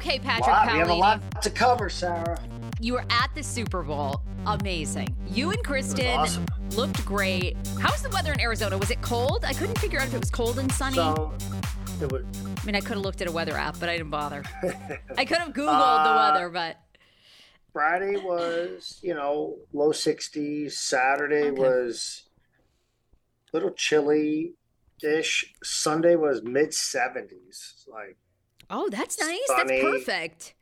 Okay, Patrick Wow, we have a lot to cover, Sarah. You were at the Super Bowl. Amazing. You and Kristen awesome. looked great. How's the weather in Arizona? Was it cold? I couldn't figure out if it was cold and sunny. So, it was, I mean, I could have looked at a weather app, but I didn't bother. I could have Googled the Uh, weather, but Friday was, you know, low 60s. Saturday Okay. was a little chilly ish. Sunday was mid 70s. Like, oh, that's nice. That's perfect.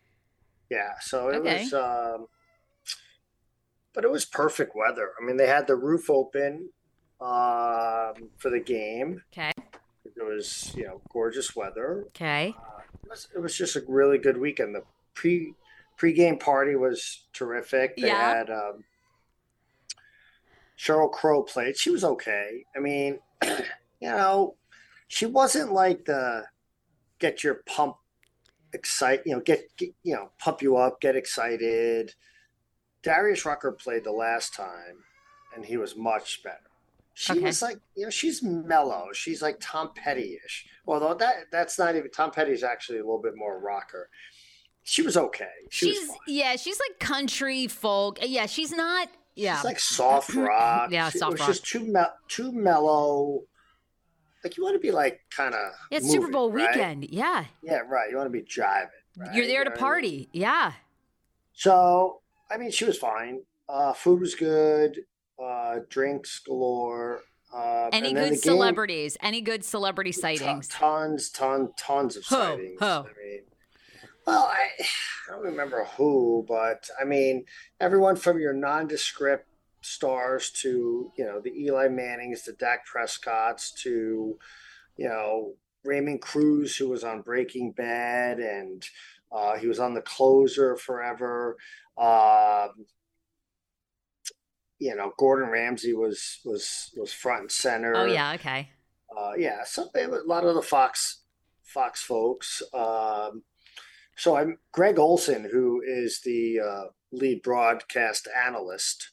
yeah. So it Okay. was, um, but it was perfect weather. I mean, they had the roof open um, for the game. Okay. It was, you know, gorgeous weather. Okay. It was, it was just a really good weekend. The pre pre-game party was terrific. They Yeah. had um, Sheryl Crow played. She was okay. I mean, you know, she wasn't like the get your pump excite, you know, get, get you know, pump you up, get excited. Darius Rucker played the last time, and he was much better. She Okay. was like, you know, she's mellow. She's like Tom Petty-ish. Although that that's not even Tom Petty's actually a little bit more rocker. She was okay. She she's was yeah, she's like country folk. Yeah, she's not. Yeah. She's like soft rock. Yeah, She- soft it was rock. just too me- too mellow. Like you want to be like kind of yeah, it's Super Bowl right? weekend. Yeah. Yeah, right. You want to be driving. Right? You're there You to what I mean? party. Yeah. So I mean, she was fine. Uh, food was good. Uh, drinks galore. Uh, Any good game- celebrities? Any good celebrity sightings? Tons, tons, tons of Who? sightings. Who? I mean, well, I, I don't remember who, but I mean, everyone from your nondescript stars to you know the Eli Mannings, the Dak Prescotts, to you know Raymond Cruz, who was on Breaking Bad, and uh, he was on The Closer forever. Um, you know, Gordon Ramsay was was was front and center. Oh yeah. Okay. Uh, yeah, so a lot of the Fox Fox folks. Um, so I'm Greg Olsen, who is the uh, lead broadcast analyst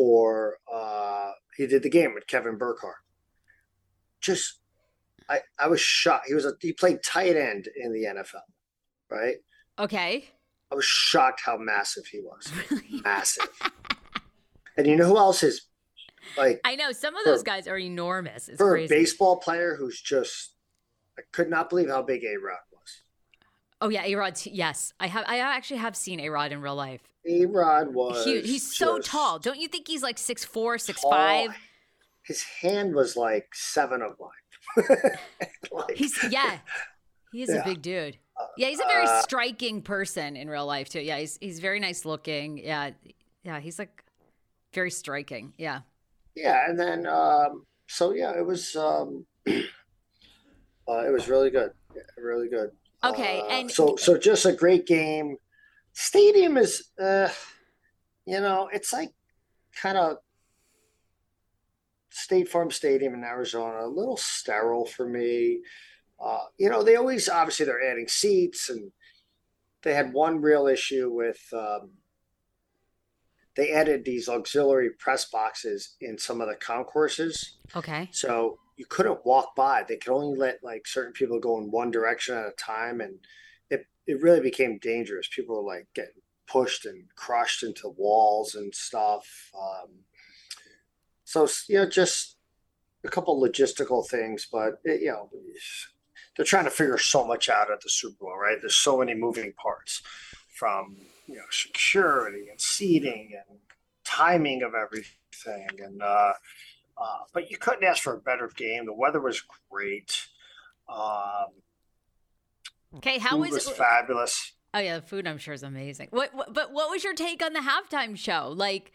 for. Uh, he did the game with Kevin Burkhardt. Just, I I was shocked. He was a he played tight end in the NFL, right? Okay. I was shocked how massive he was. massive. and you know who else is like I know some of For- those guys are enormous. It's for crazy. a baseball player who's just I could not believe how big A Rod was. oh yeah, A Rod. Yes, I have. I actually have seen A Rod in real life. A Rod was Huge. He's so tall. Don't you think he's like six four, six tall. five? His hand was like seven of mine. like, He's yeah. He is a big dude. Yeah, he's a very Uh, striking person in real life too. Yeah, he's he's very nice looking. Yeah, yeah, he's like very striking. Yeah. yeah, and then um, so yeah, it was um, uh, it was really good, yeah, really good. Okay, Uh, and- so so just a great game. Stadium is, uh, you know, it's like kind of State Farm Stadium in Arizona, a little sterile for me. Uh, you know, they always obviously they're adding seats, and they had one real issue with um, they added these auxiliary press boxes in some of the concourses, Okay. so you couldn't walk by. They could only let like certain people go in one direction at a time, and it really became dangerous. People were like getting pushed and crushed into walls and stuff. Um, so you know, just a couple logistical things, but it, you know, they're trying to figure so much out at the Super Bowl, right? There's so many moving parts, from you know security and seating and timing of everything, and uh, uh, but you couldn't ask for a better game. The weather was great. Um, Okay. How was? was fabulous. oh yeah, the food I'm sure is amazing. What, what? But what was your take on the halftime show? Like,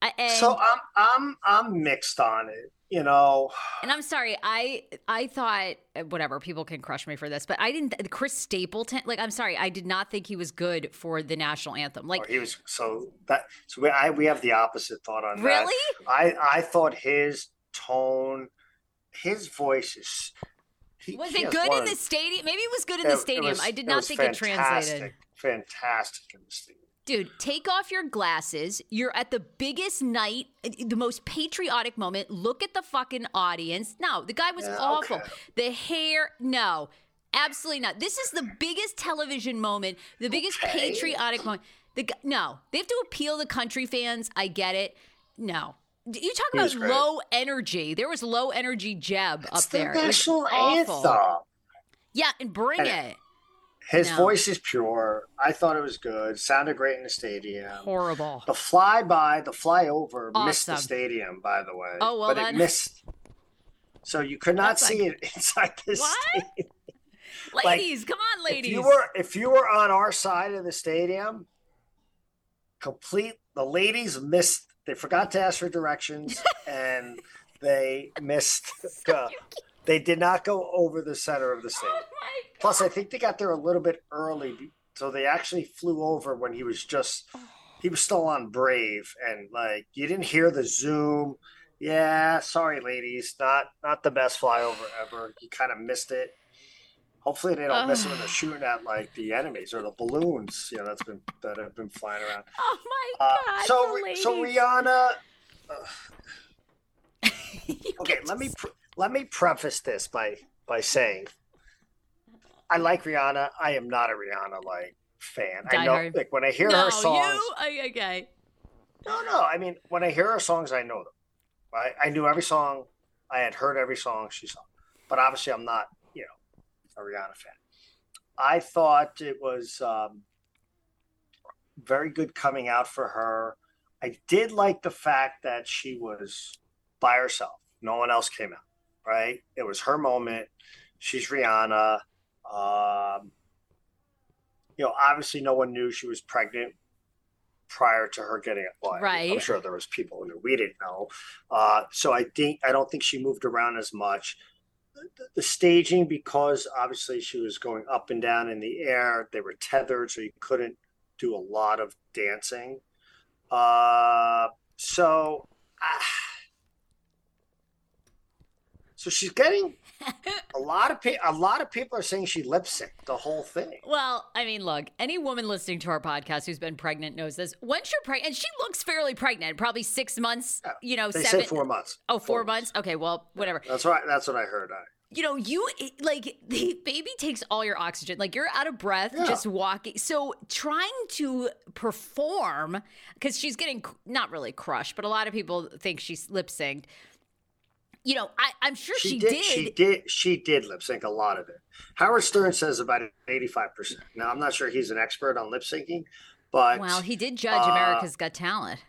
and, So I'm I'm I'm mixed on it. You know, and I'm sorry, I I thought uh, whatever people can crush me for this, but I didn't. Chris Stapleton, like, I'm sorry, I did not think he was good for the national anthem. Like, he was so that so we I we have the opposite thought on that. really? I I thought his tone, his voice is. He, Was he it good in the stadium? Maybe it was good in it- the stadium. was- I did it not was think it translated. fantastic, Fantastic in the stadium. Dude, take off your glasses. You're at the biggest night, the most patriotic moment. Look at the fucking audience. No, the guy was Yeah, awful. okay. The hair, no. Absolutely not. This is the biggest television moment, the biggest Okay. patriotic moment. The no, they have to appeal to country fans. I get it. No, you talk He about great. low energy. There was low energy Jeb It's up the there. It was national anthem. Yeah, and bring And- it. His No. voice is pure. I thought it was good. Sounded great in the stadium. Horrible. The flyby, the flyover missed the stadium, by the way. Oh, well but then. it missed. So you could not That's see it inside the What? stadium. Ladies, come on, ladies. If you were if you were on our side of the stadium, complete the ladies missed. They forgot to ask for directions, and they missed. The, they did not go over the center of the oh Plus, I think they got there a little bit early, so they actually flew over when he was just oh. he was still on Brave, and like you didn't hear the zoom. Yeah, sorry, ladies, not not the best flyover ever. You kind of missed it. Hopefully, they don't miss it when they're shooting at like the enemies or the balloons. You know, that's been that have been flying around. Oh my Uh, god. so, so. Rihanna. You Okay, let me pre- let me preface this by by saying I like Rihanna. I am not a Rihanna like fan. I know hard. like when I hear no, her songs. you. Okay. No, no. I mean, when I hear her songs, I know them. Right? I knew every song. I had heard every song she sung, but obviously, I'm not, Rihanna fan. I thought it was um, very good coming out for her. I did like the fact that she was by herself. No one else came out. Right? It was her moment. She's Rihanna. Um, you know, obviously, no one knew she was pregnant prior to her getting it. Well, I'm sure there was people who knew. We didn't know. Uh, so I think I don't think she moved around as much. The, staging, because obviously she was going up and down in the air, they were tethered, so you couldn't do a lot of dancing. Uh, so, ah, so she's getting a lot of pe- a lot of people are saying she lip synced the whole thing. Well, I mean, look, any woman listening to our podcast who's been pregnant knows this. Once you're pregnant, and she looks fairly pregnant, probably six months, you know, They seven. say four months. Oh, four months? Okay, well, whatever. That's right. That's what I heard. I, You know, you like the baby takes all your oxygen. Like you're out of breath Yeah. just walking. So trying to perform because she's getting not really crushed, but a lot of people think she's lip synced. You know, I, I'm sure she, did. She did. She did lip sync a lot of it. Howard Stern says about eighty-five percent. Now I'm not sure he's an expert on lip syncing, but Well, he did judge uh, America's Got Talent.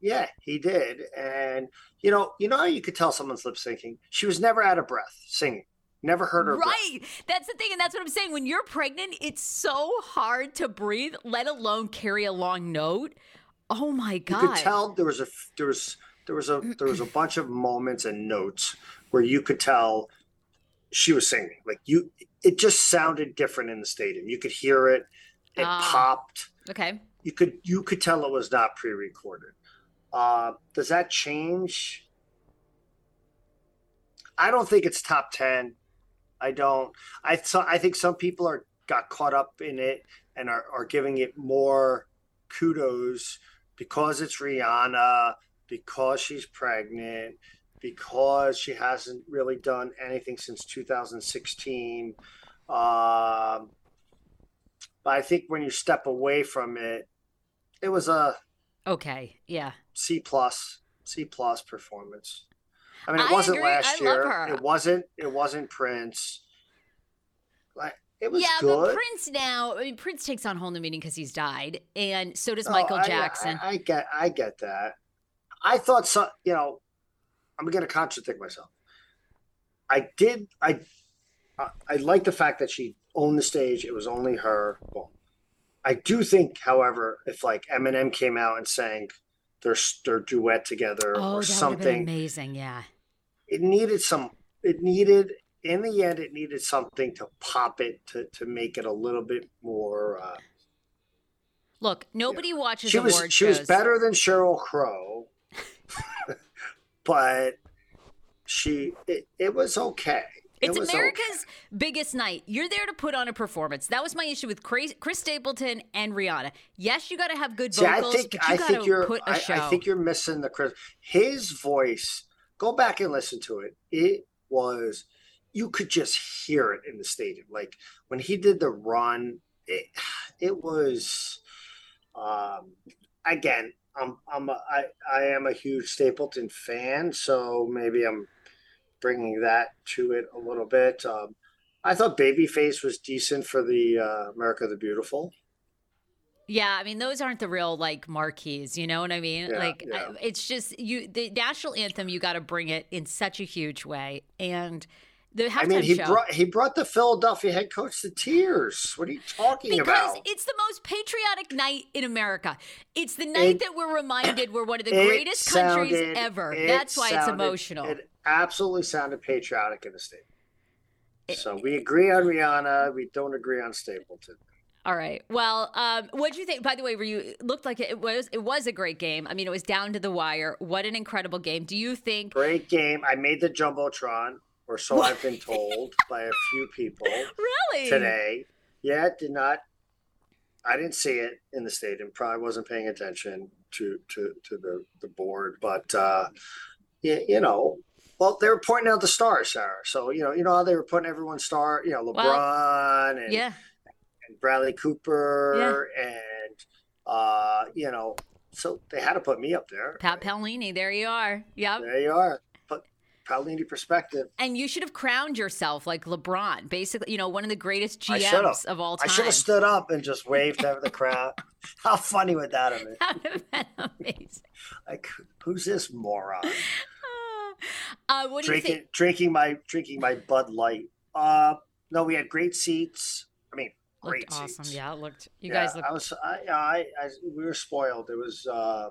yeah, he did. And you know, you know how you could tell someone's lip syncing. She was never out of breath singing. Never heard her. breath. Right. That's the thing. And that's what I'm saying. When you're pregnant, it's so hard to breathe, let alone carry a long note. Oh my God. You could tell there was a there was there was a there was a bunch of moments and notes where you could tell she was singing. Like you, it just sounded different in the stadium. You could hear it. It Ah. popped. Okay. you could you could tell it was not pre-recorded. Uh, does that change? I don't think it's top ten. I don't. I so I think some people are got caught up in it and are, are giving it more kudos because it's Rihanna, because she's pregnant, because she hasn't really done anything since 2016. Um, but I think when you step away from it, it was a Okay. Yeah. C plus, C plus performance. I mean, it I wasn't agree. last I year. It wasn't. It wasn't Prince. Like it was yeah, good. but Prince now, I mean, Prince takes on whole new meaning because he's died. And so does No, Michael Oh, I- Jackson. I, I get. I get that. I thought so. You know, I'm going to contradict myself. I did. I. I, I like the fact that she owned the stage. It was only her. Well, I do think, however, if like Eminem came out and sang their their duet together oh, or would have been something, amazing. Yeah. it needed some. It needed in the end, it needed something to pop it to to make it a little bit more. Uh, Look, nobody watches she was she shows. was better than Sheryl Crow, but she it, it was okay. It's was America's biggest night. You're there to put on a performance. That was my issue with Chris Chris Stapleton and Rihanna. Yes, you got to have good See, I think but you I got think to you're put a I, show. I think you're missing the Chris. His voice. Go back and listen to it. It was you could just hear it in the stadium. Like when he did the run, it, it was, um, again, I'm, I'm, a, I, I am a huge Stapleton fan, so maybe I'm bringing that to it a little bit. Um, I thought Babyface was decent for the uh, America the Beautiful. Yeah, I mean those aren't the real like marquees, you know what I mean? Yeah, like yeah. I, it's just you the national anthem you got to bring it in such a huge way and the halftime I mean, he show brought he brought the Philadelphia head coach to tears. What are you talking because about? Because it's the most patriotic night in America. It's the night It- that we're reminded we're one of the greatest countries ever. That's why it's emotional. It absolutely sounded patriotic in the state. It- So we agree on Rihanna. We don't agree on Stapleton. All right. Well, um, what do you think? By the way, were you looked like it was it was a great game. I mean, it was down to the wire. What an incredible game. Do you think Great game. I made the jumbotron, or so I've been told by a few people really today. Yeah, it did not. I didn't see it in the stadium. Probably wasn't paying attention to to to the the board, but uh, yeah, you know. Well, they were pointing out the stars, Sarah. So you know, you know how they were putting everyone's star. You know, LeBron and Yeah. and Bradley Cooper and uh, you know, so they had to put me up there. Pat Paolini, there you are. Yep. There you are. But Paolini perspective. And you should have crowned yourself like LeBron, basically, you know, one of the greatest. GMs of all time. I should have stood up and just waved to the crowd. How funny would that have been? That would have been amazing. Like, who's this moron? Uh, what do you Drinking, think? drinking my drinking my Bud Light. Uh, no, we had great seats. I mean, great Looked awesome. seats. Yeah, it looked. You Yeah, guys looked. I was. I, I, I. We were spoiled. It was. uh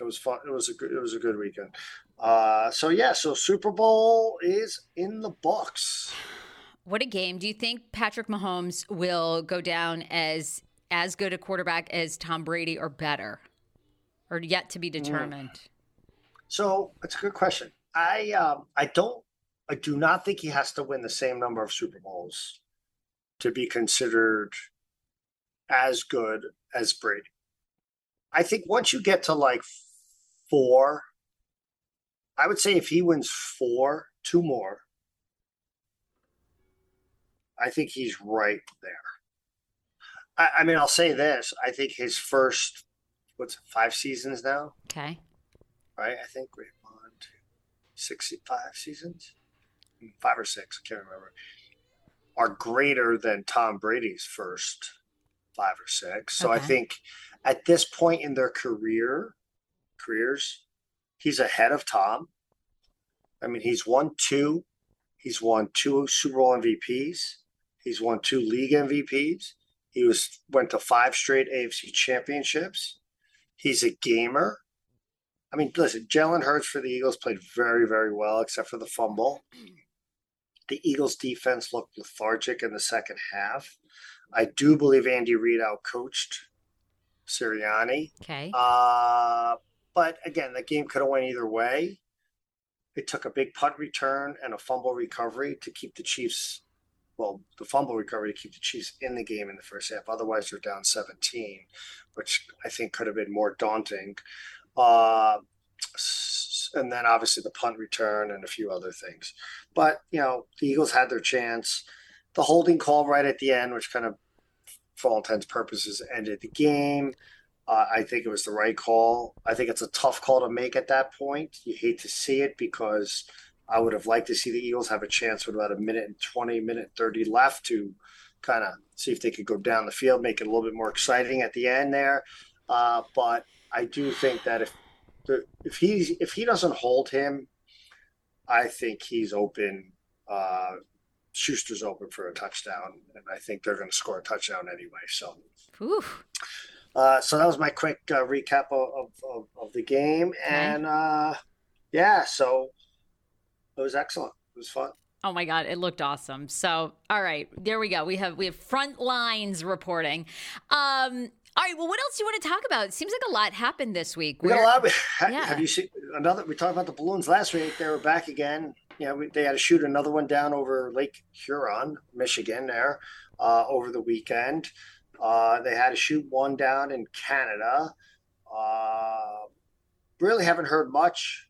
It was fun. It was a good. It was a good weekend. Uh, so yeah. So Super Bowl is in the books. What a game! Do you think Patrick Mahomes will go down as as good a quarterback as Tom Brady or better, or yet to be Mm. determined? So it's a good question. I um, I don't I do not think he has to win the same number of Super Bowls to be considered as good as Brady. I think once you get to like four, I would say if he wins four, two more, I think he's right there. I, I mean, I'll say this: I think his first, what's it, five seasons now, Okay. right? I think we one, two, sixty-five seasons, five or six, I can't remember, are greater than Tom Brady's first five or six. So I think at this point in their career, careers, he's ahead of Tom. I mean, he's won two. He's won two Super Bowl MVPs. He's won two league MVPs. He was went to five straight AFC championships. He's a gamer. I mean, listen, Jalen Hurts for the Eagles played very, very well, except for the fumble. The Eagles defense looked lethargic in the second half. I do believe Andy Reid outcoached Sirianni. Okay. Uh, but again, the game could have went either way. It took a big punt return and a fumble recovery to keep the Chiefs, well, the fumble recovery to keep the Chiefs in the game in the first half. Otherwise, they're down 17, which I think could have been more daunting. Uh, and then obviously the punt return and a few other things. But, you know, the Eagles had their chance. The holding call right at the end, which kind of, for all intents purposes, ended the game. Uh, I think it was the right call. I think it's a tough call to make at that point. You hate to see it because I would have liked to see the Eagles have a chance with about a minute and 20, minute 30 left to kind of see if they could go down the field, make it a little bit more exciting at the end there. Uh, but I do think that if the, if he's if he doesn't hold him, I think he's open. Uh, Schuster's open for a touchdown, and I think they're going to score a touchdown anyway. So Whew. Uh, so that was my quick uh, recap of, of, of the game, and uh, yeah, so it was excellent. It was fun. Oh my God, it looked awesome. So, all right, there we go. We have we have front lines reporting. Um, all right, well, what else do you want to talk about? It seems like a lot happened this week. We got a lot. Of, Yeah. Have you seen another? We talked about the balloons last week. They were back again. You know, we, they had to shoot another one down over Lake Huron, Michigan, there uh, over the weekend. Uh, they had to shoot one down in Canada. Uh, really haven't heard much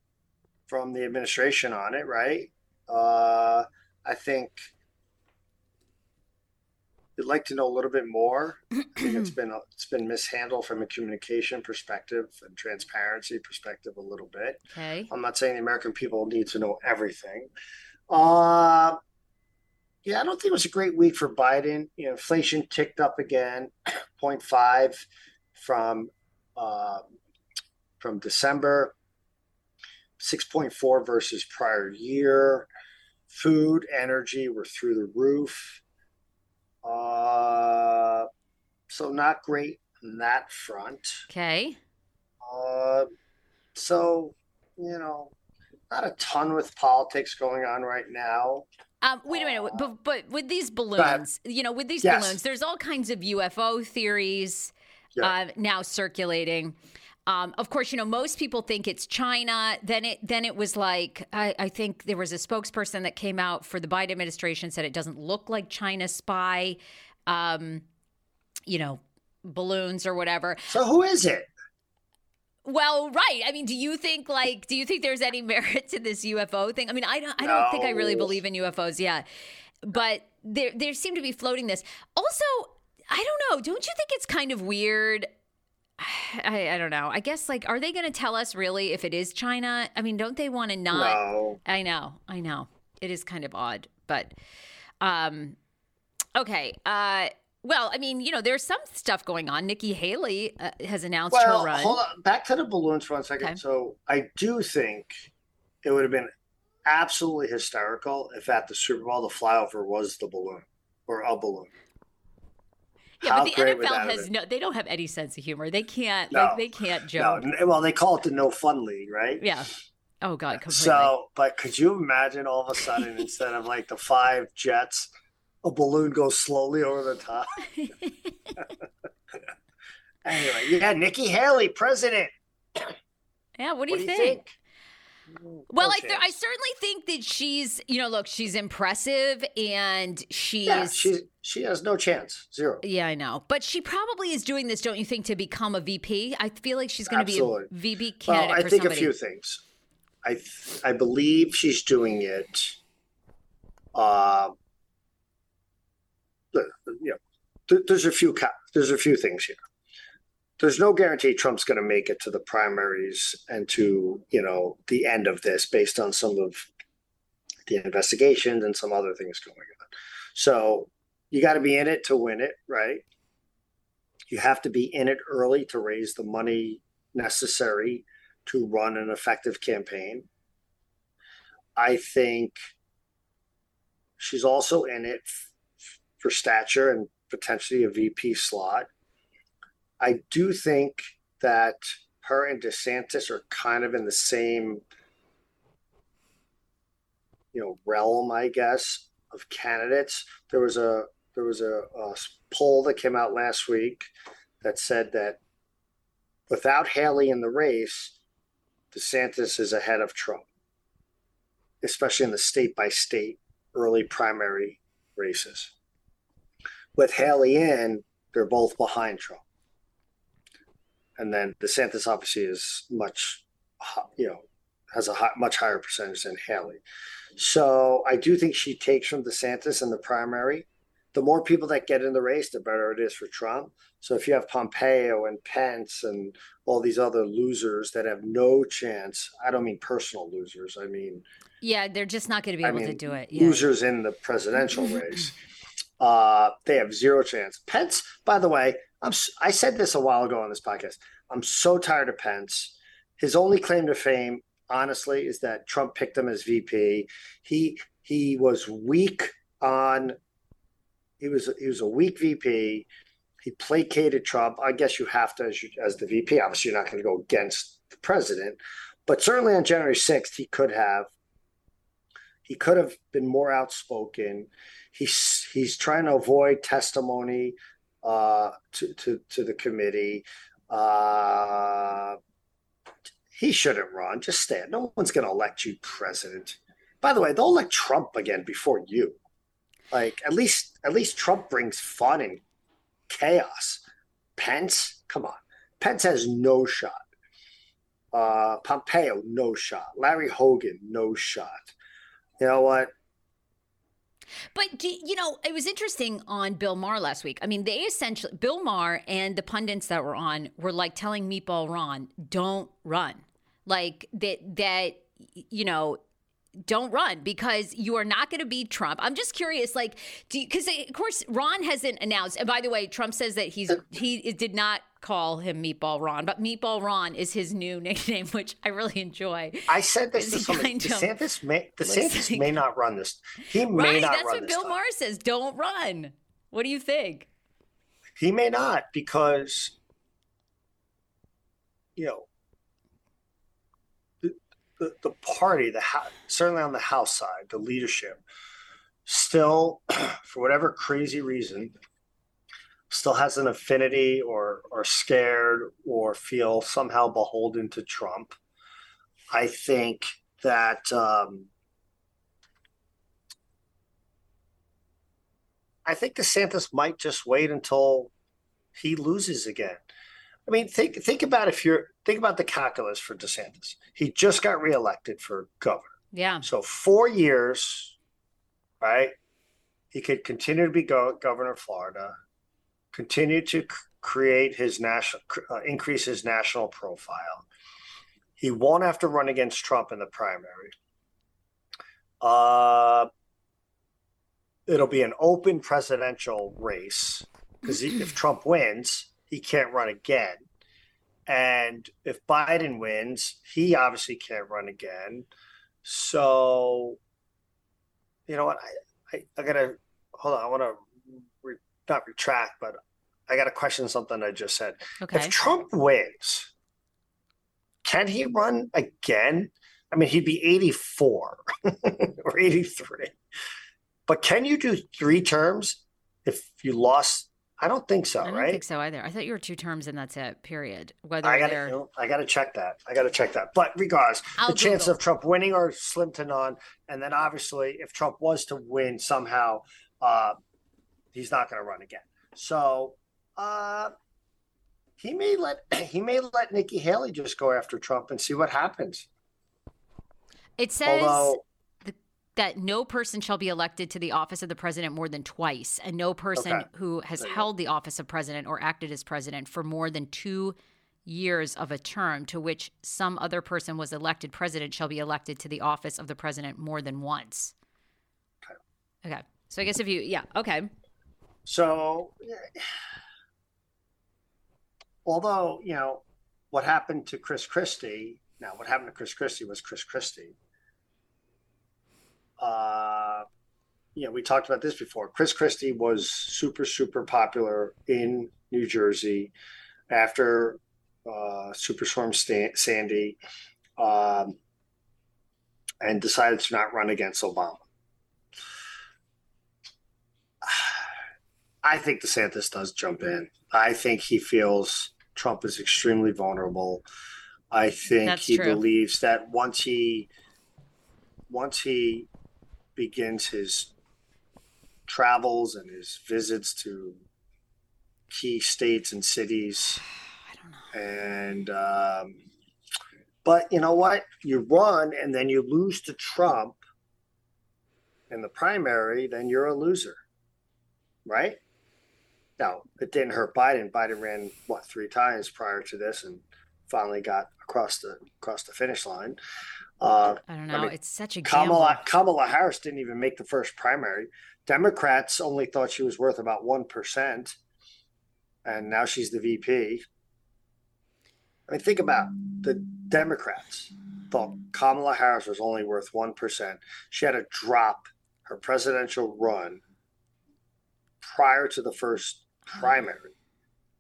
from the administration on it, right? Uh, I think you'd like to know a little bit more. I think it's been it's been mishandled from a communication perspective and transparency perspective a little bit. Okay. I'm not saying the American people need to know everything. Uh, yeah, I don't think it was a great week for Biden. You know, inflation ticked up again, 0.5 from uh, from December, 6.4 versus prior year. Food, energy were through the roof. Uh, so not great on that front. Okay. Uh, so you know, not a ton with politics going on right now. Um, wait a minute, but, but with these balloons, you know, with these Yes. balloons, there's all kinds of UFO theories Yeah. uh, now circulating. Um, of course, you know most people think it's China. Then it then it was like I, I think there was a spokesperson that came out for the Biden administration said it doesn't look like China spy, um, you know, balloons or whatever. So who is it? Well, right. I mean, do you think like do you think there's any merit to this UFO thing? I mean, I don't I don't think I really believe in UFOs yet. But there there seem to be floating this. Also, I don't know. Don't you think it's kind of weird? I, I don't know. I guess like are they going to tell us really if it is China? I mean, don't they want to not No. I know. I know. It is kind of odd, but um okay. Uh well, I mean, you know, there's some stuff going on. Nikki Haley uh, has announced Well, her run. hold on. Back to the balloons for one second. Okay. So I do think it would have been absolutely hysterical if at the Super Bowl the flyover was the balloon or a balloon. Yeah, How but the great would that NFL has no they don't have any sense of humor. They can't No. like they can't joke. n- well, they call it the no fun league, right? Yeah. Oh god, completely. So, but could you imagine all of a sudden instead of like the five jets, a balloon goes slowly over the top? anyway, yeah, Nikki Haley, president. yeah, what do What you do think? think? Well, No I, th- I certainly think that she's, you know, look, she's impressive and she's Yeah, she she has no chance, zero. Yeah, I know. But she probably is doing this, don't you think, to become a VP? I feel like she's going to be a. VP Well, I think somebody. a few things. I th- I believe she's doing it. Uh, you know, th- there's a few ca- there's a few things here. There's no guarantee Trump's going to make it to the primaries and to you know the end of this based on some of the investigations and some other things going on. So you got to be in it to win it, right? You have to be in it early to raise the money necessary to run an effective campaign. I think she's also in it for stature and potentially a VP slot. I do think that her and DeSantis are kind of in the same, you know, realm, I guess, of candidates. There was a there was a, a poll that came out last week that said that without Haley in the race, DeSantis is ahead of Trump, especially in the state by state early primary races. With Haley in, they're both behind Trump. And then DeSantis obviously is much, you know, has a hi- much higher percentage than Haley. So I do think she takes from DeSantis in the primary. The more people that get in the race, the better it is for Trump. So if you have Pompeo and Pence and all these other losers that have no chance, I don't mean personal losers. I mean Yeah, they're just not going to be I able to do it. Yeah. losers in the presidential race. Uh, they have zero chance. Pence, by the way, I'm I said this a while ago on this podcast. I'm so tired of Pence. His only claim to fame, honestly, is that Trump picked him as VP. He he was weak on. He was he was a weak VP. He placated Trump. I guess you have to as, you, as the VP. Obviously, you're not going to go against the president, but certainly on January 6th, he could have he could have been more outspoken. He's he's trying to avoid testimony uh, to, to to the committee. Uh, he shouldn't run. Just stand. No one's going to elect you president. By the way, they'll elect Trump again before you. Like at least at least Trump brings fun and chaos. Pence, come on. Pence has no shot. Uh, Pompeo, no shot. Larry Hogan, no shot. You know what? But do, you know, it was interesting on Bill Maher last week. I mean, they essentially Bill Maher and the pundits that were on were like telling Meatball Ron, "Don't run." Like that that you know, don't run because you are not going to beat Trump. I'm just curious, like, because of course Ron hasn't announced. And by the way, Trump says that he's he did not call him Meatball Ron, but Meatball Ron is his new nickname, which I really enjoy. I said this to somebody. DeSantis may DeSantis like, may not run this. He may right, not that's run what Bill time. Maher says. Don't run. What do you think? He may not because you know the, the party, the certainly on the House side, the leadership, still, for whatever crazy reason, still has an affinity or or scared or feel somehow beholden to Trump. I think that um, I think DeSantis might just wait until he loses again. I mean, think think about if you're think about the calculus for DeSantis. He just got reelected for governor. Yeah. So four years, right? He could continue to be go- governor of Florida, continue to c- create his national, uh, increase his national profile. He won't have to run against Trump in the primary. Uh, it'll be an open presidential race because if Trump wins, he can't run again. And if Biden wins, he obviously can't run again. So, you know what? I, I, I gotta hold on. I want to re, not retract, but I got to question something I just said. Okay. If Trump wins, can he run again? I mean, he'd be 84 or 83. But can you do three terms if you lost I don't think so. Right? I don't right? think so either. I thought you were two terms and that's it. Period. Whether I got they're... to, I got to check that. I got to check that. But regardless, I'll the chances Google. of Trump winning are slim to none. And then obviously, if Trump was to win somehow, uh, he's not going to run again. So uh, he may let he may let Nikki Haley just go after Trump and see what happens. It says Although th- that no person shall be elected to the office of the president more than twice, and no person Okay. who has held the office of president or acted as president for more than two years of a term to which some other person was elected president shall be elected to the office of the president more than once. Okay. Okay. So I guess if you, yeah, okay. So, although you know what happened to Chris Christie, now what happened to Chris Christie was Chris Christie. Uh, you know, we talked about this before. Chris Christie was super, super popular in New Jersey after uh, Superstorm Stan- Sandy, um, and decided to not run against Obama. I think DeSantis does jump in. I think he feels Trump is extremely vulnerable. I think That's he true. believes that once he once he begins his travels and his visits to key states and cities. I don't know. and um, but you know what? You run and then you lose to trump in the primary then you're a loser right? Now it didn't hurt biden. Biden ran what three times prior to this and finally got across the across the finish line uh, I don't know. mean, it's such a. Kamala Kamala Harris didn't even make the first primary. Democrats only thought she was worth about one percent, and now she's the VP. I mean, think about the Democrats thought Kamala Harris was only worth one percent. She had to drop her presidential run prior to the first primary,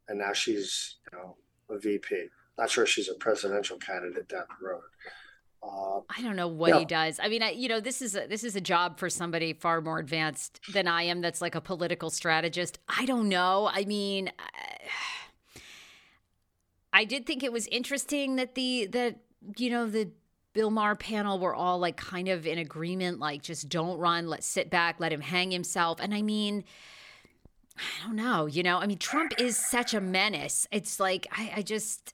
and now she's you know a VP. Not sure she's a presidential candidate down the road. Uh, I don't know what Yeah. he does. I mean, I, you know, this is a, this is a job for somebody far more advanced than I am. That's like a political strategist. I don't know. I mean, I, I did think it was interesting that the that you know the Bill Maher panel were all like kind of in agreement, like just don't run, let's sit back, let him hang himself. And I mean. I don't know, you know. I mean, Trump is such a menace. It's like I, I just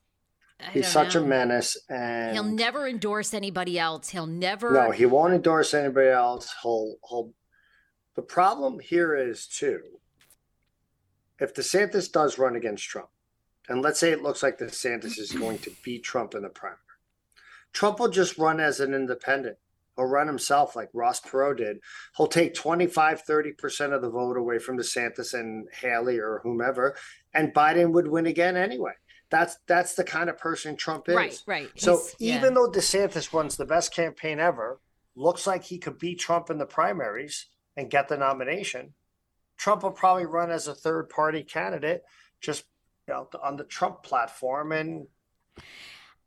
he's such a menace, and He'll never endorse anybody else. He'll never. No, he won't endorse anybody else. He'll he'll The problem here is too, if DeSantis does run against Trump, and let's say it looks like DeSantis is going to beat Trump in the primary, Trump will just run as an independent. He'll run himself like Ross Perot did. He'll take 25, 30% of the vote away from DeSantis and Haley or whomever, and Biden would win again anyway. That's that's the kind of person Trump is. Right, right. So He's- even yeah. though DeSantis runs the best campaign ever, looks like he could beat Trump in the primaries and get the nomination, Trump will probably run as a third party candidate, just you know, on the Trump platform and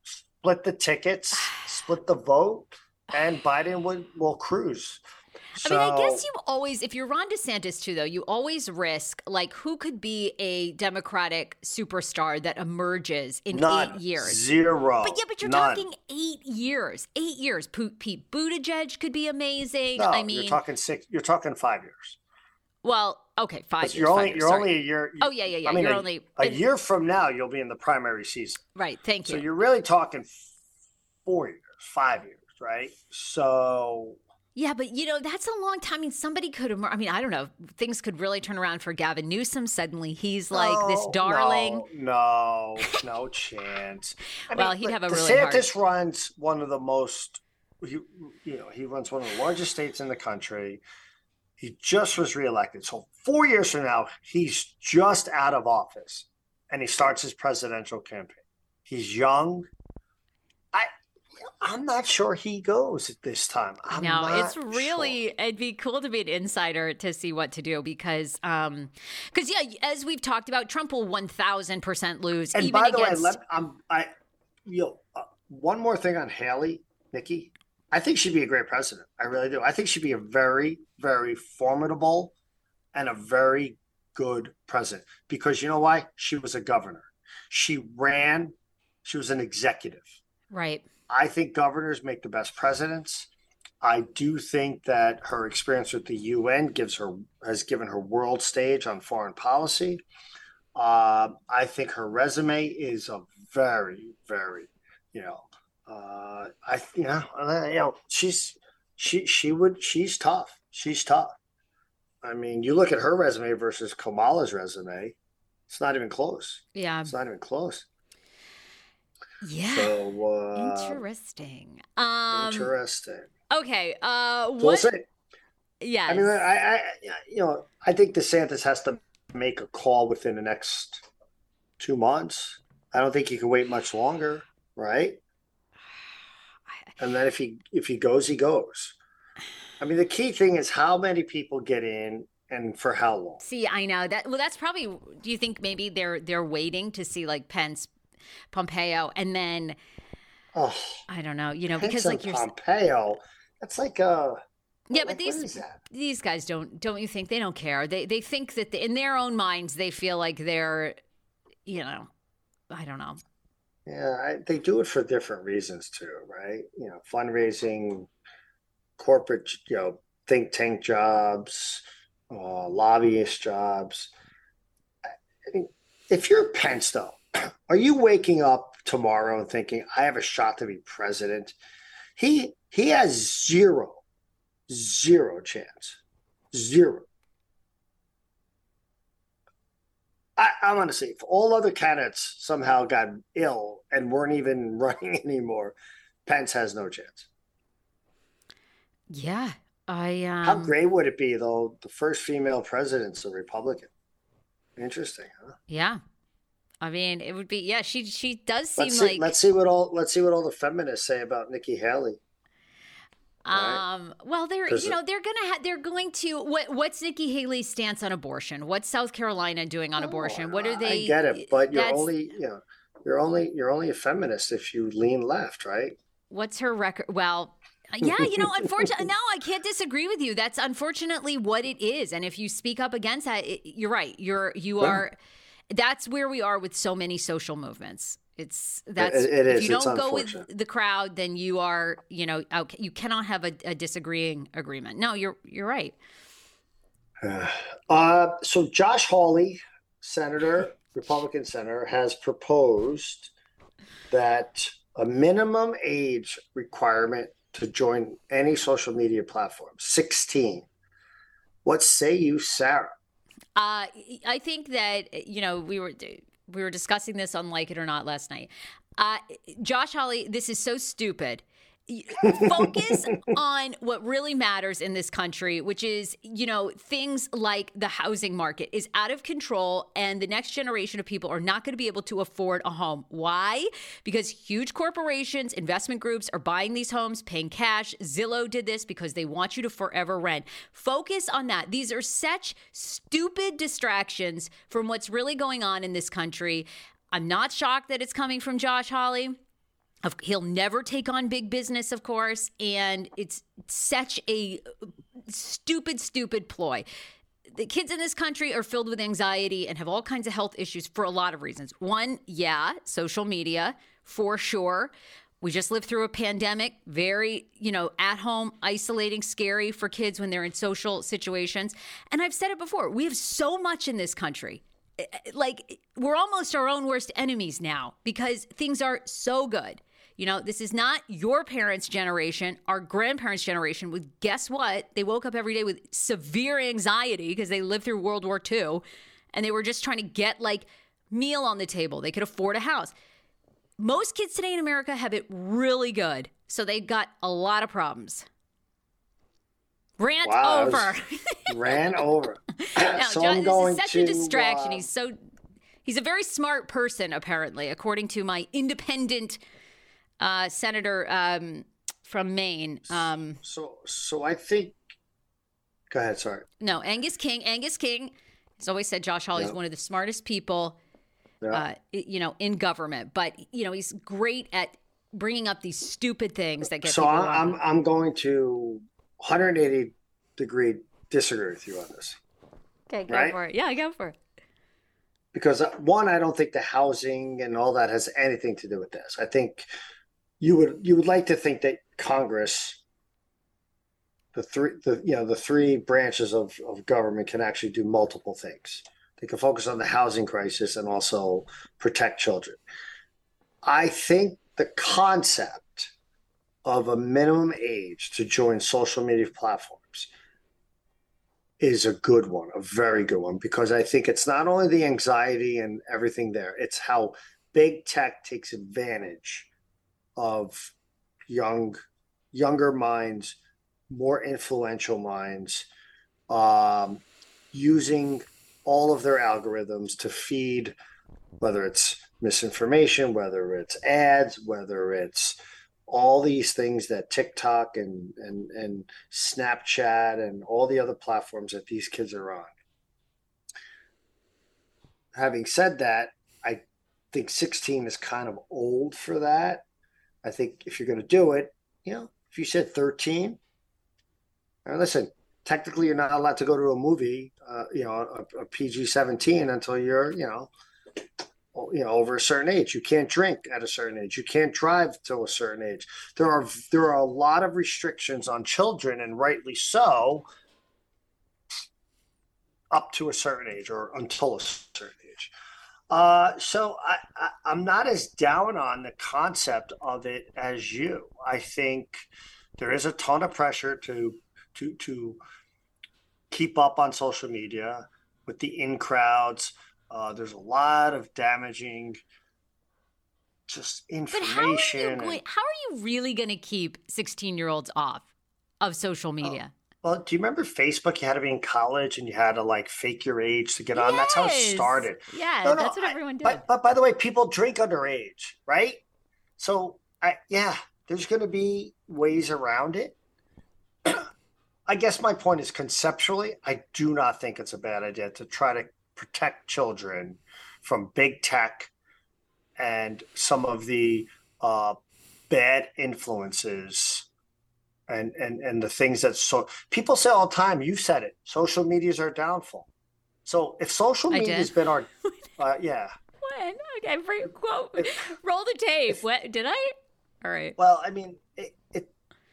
split the tickets, split the vote, and Biden would will cruise. I mean, I guess you always, if you're Ron DeSantis too, though, you always risk like who could be a Democratic superstar that emerges in None. eight years. Zero. But yeah, but you're None. talking eight years. Eight years. Pete Buttigieg could be amazing. No, I mean, you're talking six. You're talking five years. well, okay, five years. You're only years, you're sorry. only a year. Oh yeah, yeah, yeah. I mean, you're a, only a year from now, you'll be in the primary season. right. Thank you. So you're really talking four years, five years, right? So Yeah, but you know that's a long time. I mean, somebody could. emer- I mean, I don't know. Things could really turn around for Gavin Newsom. Suddenly, he's like this darling. No, no, no chance. I Well, mean, he'd have a really hard- DeSantis runs one of the most. He, you know, he runs one of the largest states in the country. He just was reelected. So four years from now, he's just out of office, and he starts his presidential campaign. He's young. I'm not sure he goes at this time. I'm no, it's sure. really it'd be cool to be an insider to see what to do because um because yeah, as we've talked about, Trump will one thousand percent lose And even by the against way, let, I'm I you know, uh, one more thing on Haley, Nikki. I think she'd be a great president. I really do. I think she'd be a very, very formidable and a very good president because you know why? She was a governor. She ran. She was an executive. right. I think governors make the best presidents. I do think that her experience with the UN gives her has given her world stage on foreign policy. Um, I think her resume is a very, very, you know, uh, I you know, uh, you know, she's she she would she's tough. She's tough. I mean, you look at her resume versus Kamala's resume. It's not even close. Yeah. It's not even close. Yeah. So uh, Interesting. Um interesting. okay. Uh So we'll what see. yes. I mean, I, I, you know, I think DeSantis has to make a call within the next two months. I don't think he can wait much longer, right? And then if he if he goes, he goes. I mean, the key thing is how many people get in and for how long. See, I know that. Well, that's probably. Do you think maybe they're they're waiting to see like Pence, Pompeo, and then Oh, I don't know. You know, because like you're. Pompeo. That's like uh Yeah, like, but these what is that? these guys don't don't you think they don't care? They they think that in their own minds they feel like they're, you know, I don't know. Yeah, I, they do it for different reasons too, right? You know, fundraising, corporate, you know, think tank jobs, uh, lobbyist jobs. I mean, if you're Pence, though, are you waking up tomorrow and thinking, "I have a shot to be president"? He he has zero, zero chance, zero. I, I'm to say, if all other candidates somehow got ill and weren't even running anymore, Pence has no chance. Yeah, I um. How great would it be, though? The first female president's a Republican. Interesting, huh? Yeah, I mean, it would be. Yeah, she she does seem Let's see. like. let's see what all let's see what all the feminists say about Nikki Haley. right? Um. Well, they're you know they're gonna ha- they're going to what what's Nikki Haley's stance on abortion? What's South Carolina doing on abortion? What are they? I get it, but you're only you know you're only you're only a feminist if you lean left, right? What's her record? Well, yeah, you know, unfortunately, no, I can't disagree with you. That's unfortunately what it is. And if you speak up against that, it, you're right. You're you Yeah. are. That's where we are with so many social movements. It's that's it if you don't go with the crowd, then you are, you know, out, you cannot have a, a disagreeing agreement. No, you're you're right. Uh, so Josh Hawley, senator, Republican senator, has proposed that a minimum age requirement to join any social media platform, 16. What say you, Sarah? Uh, I think that you know we were we were discussing this on Like It or Not last night. Uh, Josh Hawley, this is so stupid focus on what really matters in this country, which is, you know, things like the housing market is out of control and the next generation of people are not going to be able to afford a home. Why? Because huge corporations, investment groups are buying these homes, paying cash. Zillow did this because they want you to forever rent. Focus on that. These are such stupid distractions from what's really going on in this country. I'm not shocked that it's coming from Josh Hawley. He'll never take on big business, of course, and it's such a stupid, stupid ploy. The kids in this country are filled with anxiety and have all kinds of health issues for a lot of reasons. One, yeah, social media, for sure. We just lived through a pandemic, very, you know, at home, isolating, scary for kids when they're in social situations. And I've said it before, we have so much in this country eh, eh, like we're almost our own worst enemies now because things are so good. You know, this is not your parents' generation, our grandparents' generation. With guess what? They woke up every day with severe anxiety because they lived through World War II and they were just trying to get like meal on the table. They could afford a house. Most kids today in America have it really good. So they've got a lot of problems. Rant wow, over. ran over. so John, I'm going this is such to, a distraction. Uh, he's so he's a very smart person, apparently, according to my independent uh, senator um, from Maine. Um, so, so I think. Go ahead. Sorry. No, Angus King. Angus King has always said Josh Hawley is one of the smartest people, uh, you know, in government. But you know, he's great at bringing up these stupid things that get. So I'm I'm going to 180 degree disagree with you on this. Okay, go right? for it. Yeah, go for it because uh, one i don't think the housing and all that has anything to do with this i think you would you would like to think that Congress, the three the you know the three branches of, of government can actually do multiple things. They can focus on the housing crisis and also protect children. I think the concept of a minimum age to join social media platforms is a good one, a very good one, because I think it's not only the anxiety and everything there, it's how big tech takes advantage of young younger minds more influential minds um, using all of their algorithms to feed whether it's misinformation whether it's ads whether it's all these things that tiktok and and, and snapchat and all the other platforms that these kids are on. Having said that i think 16 is kind of old for that I think if you're going to do it, you know, if you said 13, now listen, technically you're not allowed to go to a movie, uh, you know, a, a PG 17 until you're, you know, you know, over a certain age. You can't drink at a certain age. You can't drive till a certain age. There are there are a lot of restrictions on children, and rightly so, up to a certain age or until a certain uh, so I, I, am not as down on the concept of it as you. I think there is a ton of pressure to to to keep up on social media with the in crowds. Uh, there's a lot of damaging just information. But how are you, and, how are you really going to keep 16 year olds off of social oh, media? Well, do you remember Facebook? You had to be in college and you had to like fake your age to get on. Yes. That's how it started. Yeah, no, no, that's what everyone did. But, but by the way, people drink underage, right? So, I, yeah, there's going to be ways around it. I guess my point is conceptually, I do not think it's a bad idea to try to protect children from big tech and some of the uh, bad influences and and and the things that so people say all the time. You said it. Social media is our downfall. So if social media has been our, uh, yeah. When okay, quote, if, roll the tape. If, what did I? All right. Well, I mean, it, it,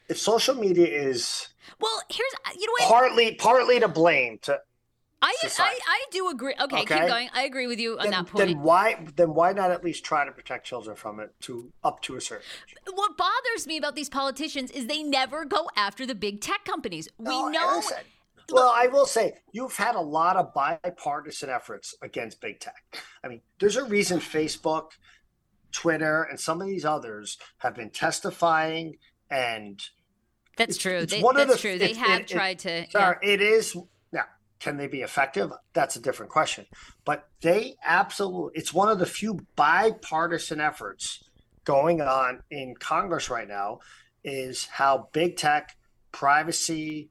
if social media is well, here's you know what partly partly to blame to I, I, I do agree. Okay, okay, keep going. I agree with you on then, that point. Then why then why not at least try to protect children from it to up to a certain age? What bothers me about these politicians is they never go after the big tech companies. We know well, I will say you've had a lot of bipartisan efforts against big tech. I mean, there's a reason Facebook, Twitter, and some of these others have been testifying and. That's true. It's they, that's the, true. They have it, tried to. Sorry, yeah. it is. Can they be effective? That's a different question. But they absolutely. It's one of the few bipartisan efforts going on in Congress right now. Is how big tech, privacy,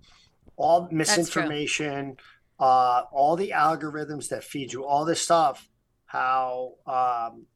all misinformation, uh, all the algorithms that feed you all this stuff, how um,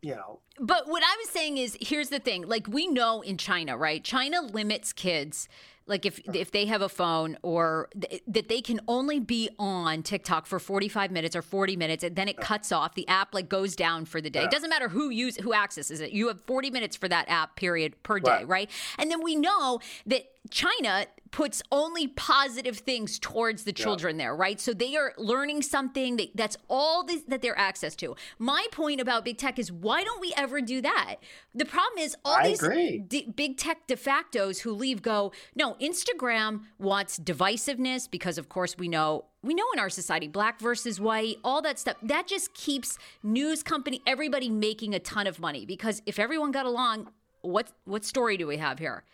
you know. But what I was saying is, here's the thing: like we know in China, right? China limits kids like if if they have a phone or th- that they can only be on TikTok for 45 minutes or 40 minutes and then it cuts off the app like goes down for the day. Yeah. It doesn't matter who use who accesses it. You have 40 minutes for that app period per day, right? right? And then we know that China puts only positive things towards the children yeah. there, right? So they are learning something that, that's all this, that they're access to. My point about big tech is why don't we ever do that? The problem is all I these d- big tech de factos who leave go, no, Instagram wants divisiveness because of course we know we know in our society black versus white all that stuff that just keeps news company everybody making a ton of money because if everyone got along what what story do we have here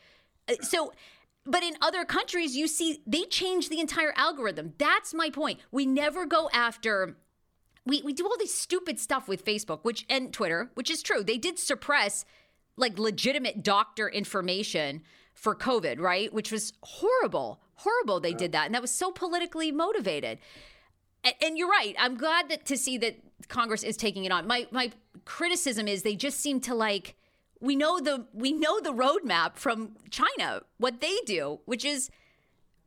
uh, so but in other countries, you see they change the entire algorithm. That's my point. We never go after we, we do all this stupid stuff with Facebook, which and Twitter, which is true. They did suppress like legitimate doctor information for COVID, right? Which was horrible. Horrible they did that. And that was so politically motivated. And, and you're right. I'm glad that to see that Congress is taking it on. My my criticism is they just seem to like we know the we know the roadmap from China, what they do, which is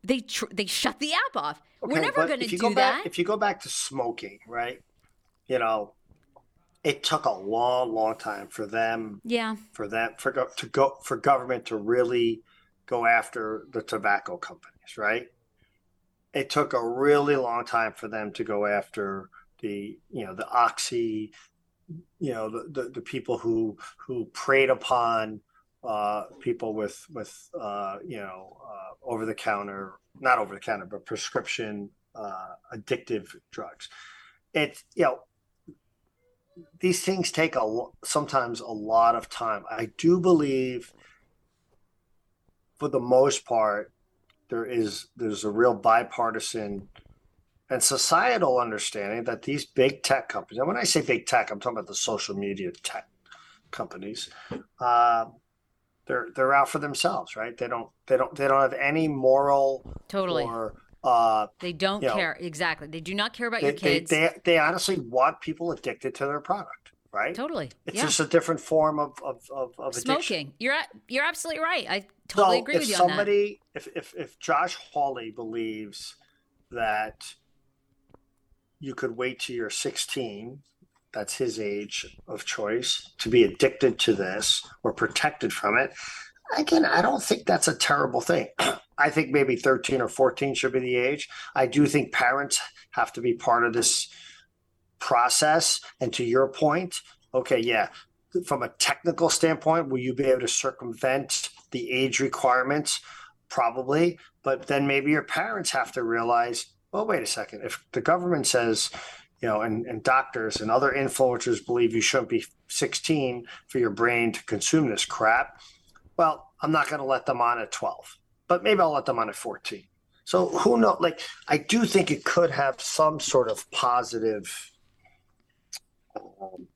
they tr- they shut the app off. Okay, We're never going to do that. Back, if you go back to smoking, right? You know, it took a long, long time for them. Yeah. For them for go, to go for government to really go after the tobacco companies, right? It took a really long time for them to go after the you know the oxy you know the, the, the people who who preyed upon uh, people with with uh, you know uh, over the counter not over the counter but prescription uh, addictive drugs. It's you know these things take a sometimes a lot of time. I do believe for the most part there is there's a real bipartisan and societal understanding that these big tech companies, and when I say big tech, I'm talking about the social media tech companies, uh, they're they're out for themselves, right? They don't they don't they don't have any moral totally or uh, they don't care know, exactly. They do not care about they, your kids. They, they, they honestly want people addicted to their product, right? Totally. It's yeah. just a different form of of, of, of smoking. You're you're absolutely right. I totally so agree with you somebody, on that. If if if Josh Hawley believes that you could wait till you're 16 that's his age of choice to be addicted to this or protected from it. Again i don't think that's a terrible thing. I think maybe 13 or 14 should be the age. I do think parents have to be part of this process. And to your point okay yeah from a technical standpoint will you be able to circumvent the age requirements? Probably. But then maybe your parents have to realize well, wait a second. If the government says, you know, and, and doctors and other influencers believe you shouldn't be 16 for your brain to consume this crap, well, I'm not going to let them on at 12, but maybe I'll let them on at 14. So who knows? Like, I do think it could have some sort of positive um,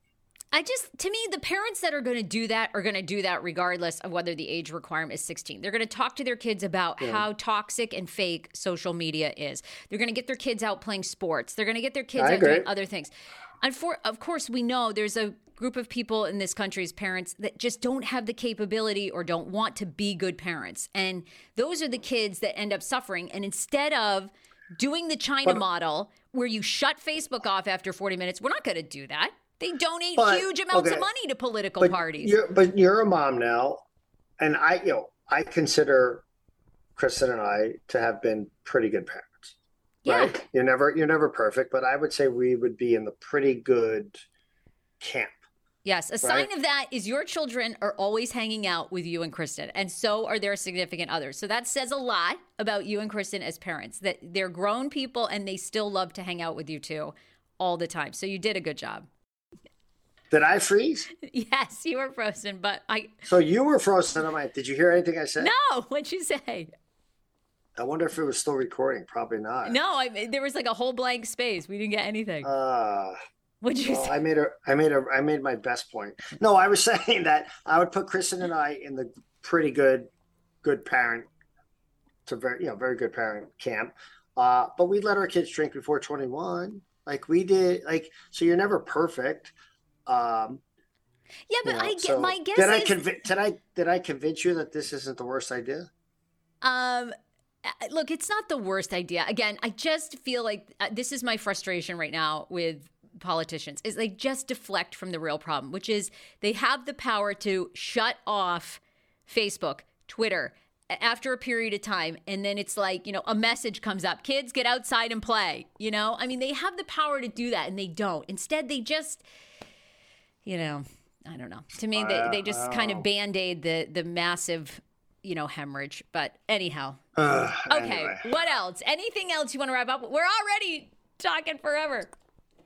I just, to me, the parents that are going to do that are going to do that regardless of whether the age requirement is 16. They're going to talk to their kids about yeah. how toxic and fake social media is. They're going to get their kids out playing sports. They're going to get their kids I out agree. doing other things. And for, of course, we know there's a group of people in this country's parents that just don't have the capability or don't want to be good parents. And those are the kids that end up suffering. And instead of doing the China but, model where you shut Facebook off after 40 minutes, we're not going to do that. They donate but, huge amounts okay. of money to political but parties. You're, but you're a mom now, and I, you know, I consider Kristen and I to have been pretty good parents. Yeah. Right? You're never you're never perfect, but I would say we would be in the pretty good camp. Yes, a sign of that is your children are always hanging out with you and Kristen, and so are their significant others. So that says a lot about you and Kristen as parents that they're grown people and they still love to hang out with you too all the time. So you did a good job. Did I freeze? Yes, you were frozen, but I. So you were frozen. Am I? Did you hear anything I said? No. What'd you say? I wonder if it was still recording. Probably not. No, I, there was like a whole blank space. We didn't get anything. Uh, What'd you well, say? I made a, I made a, I made my best point. No, I was saying that I would put Kristen and I in the pretty good, good parent, to very, you know, very good parent camp. Uh, but we let our kids drink before twenty one, like we did. Like, so you're never perfect. Um, yeah, but you know, I get so my guess Did I convince? Did I? Did I convince you that this isn't the worst idea? Um, look, it's not the worst idea. Again, I just feel like uh, this is my frustration right now with politicians is they just deflect from the real problem, which is they have the power to shut off Facebook, Twitter after a period of time and then it's like, you know, a message comes up, kids get outside and play, you know? I mean, they have the power to do that and they don't. Instead, they just you know, I don't know. To me, they, they just kind of band aid the the massive, you know, hemorrhage. But anyhow, Uh, okay. anyway. What else? Anything else you want to wrap up? We're already talking forever.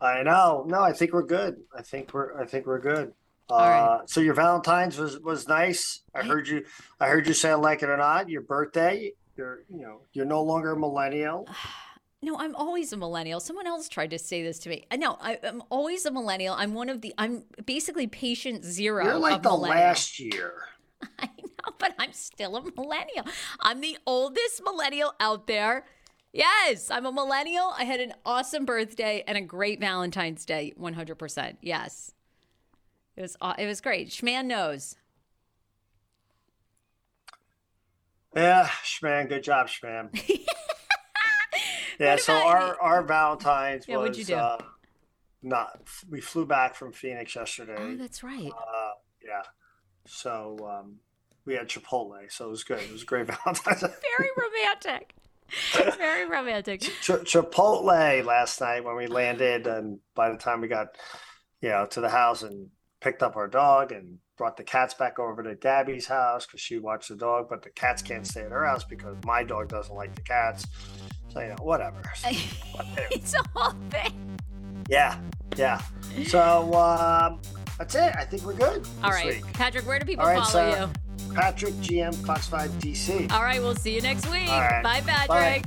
I know. No, I think we're good. I think we're. I think we're good. Uh, right. So your Valentine's was was nice. I heard you. I heard you say like it or not. Your birthday. You're you know you're no longer a millennial. No, I'm always a millennial. Someone else tried to say this to me. Uh, No, I, I'm always a millennial. I'm one of the. I'm basically patient 0 You're like the last year. I know, but I'm still a millennial. I'm the oldest millennial out there. Yes, I'm a millennial. I had an awesome birthday and a great Valentine's Day. 100%. Yes. It was it was great. Schman knows. Yeah, Schman. Good job, Schman. yeah. So our our Valentine's Yeah, was what'd you do? Uh, not. We flew back from Phoenix yesterday. Oh, that's right. Uh, yeah. So um, we had Chipotle, so it was good. It was a great Valentine's. Very romantic. Very romantic. Ch- Chipotle last night when we landed, and by the time we got, you know, to the house and picked up our dog and brought the cats back over to Gabby's house because she watched the dog, but the cats can't stay at her house because my dog doesn't like the cats. So you know, whatever. It's a whole thing. yeah, yeah. So um, that's it. I think we're good. All right. week. Patrick, where do people right, follow so- you? Patrick GM Fox Five DC. All right, we'll see you next week. Right. Bye, Bye. Patrick.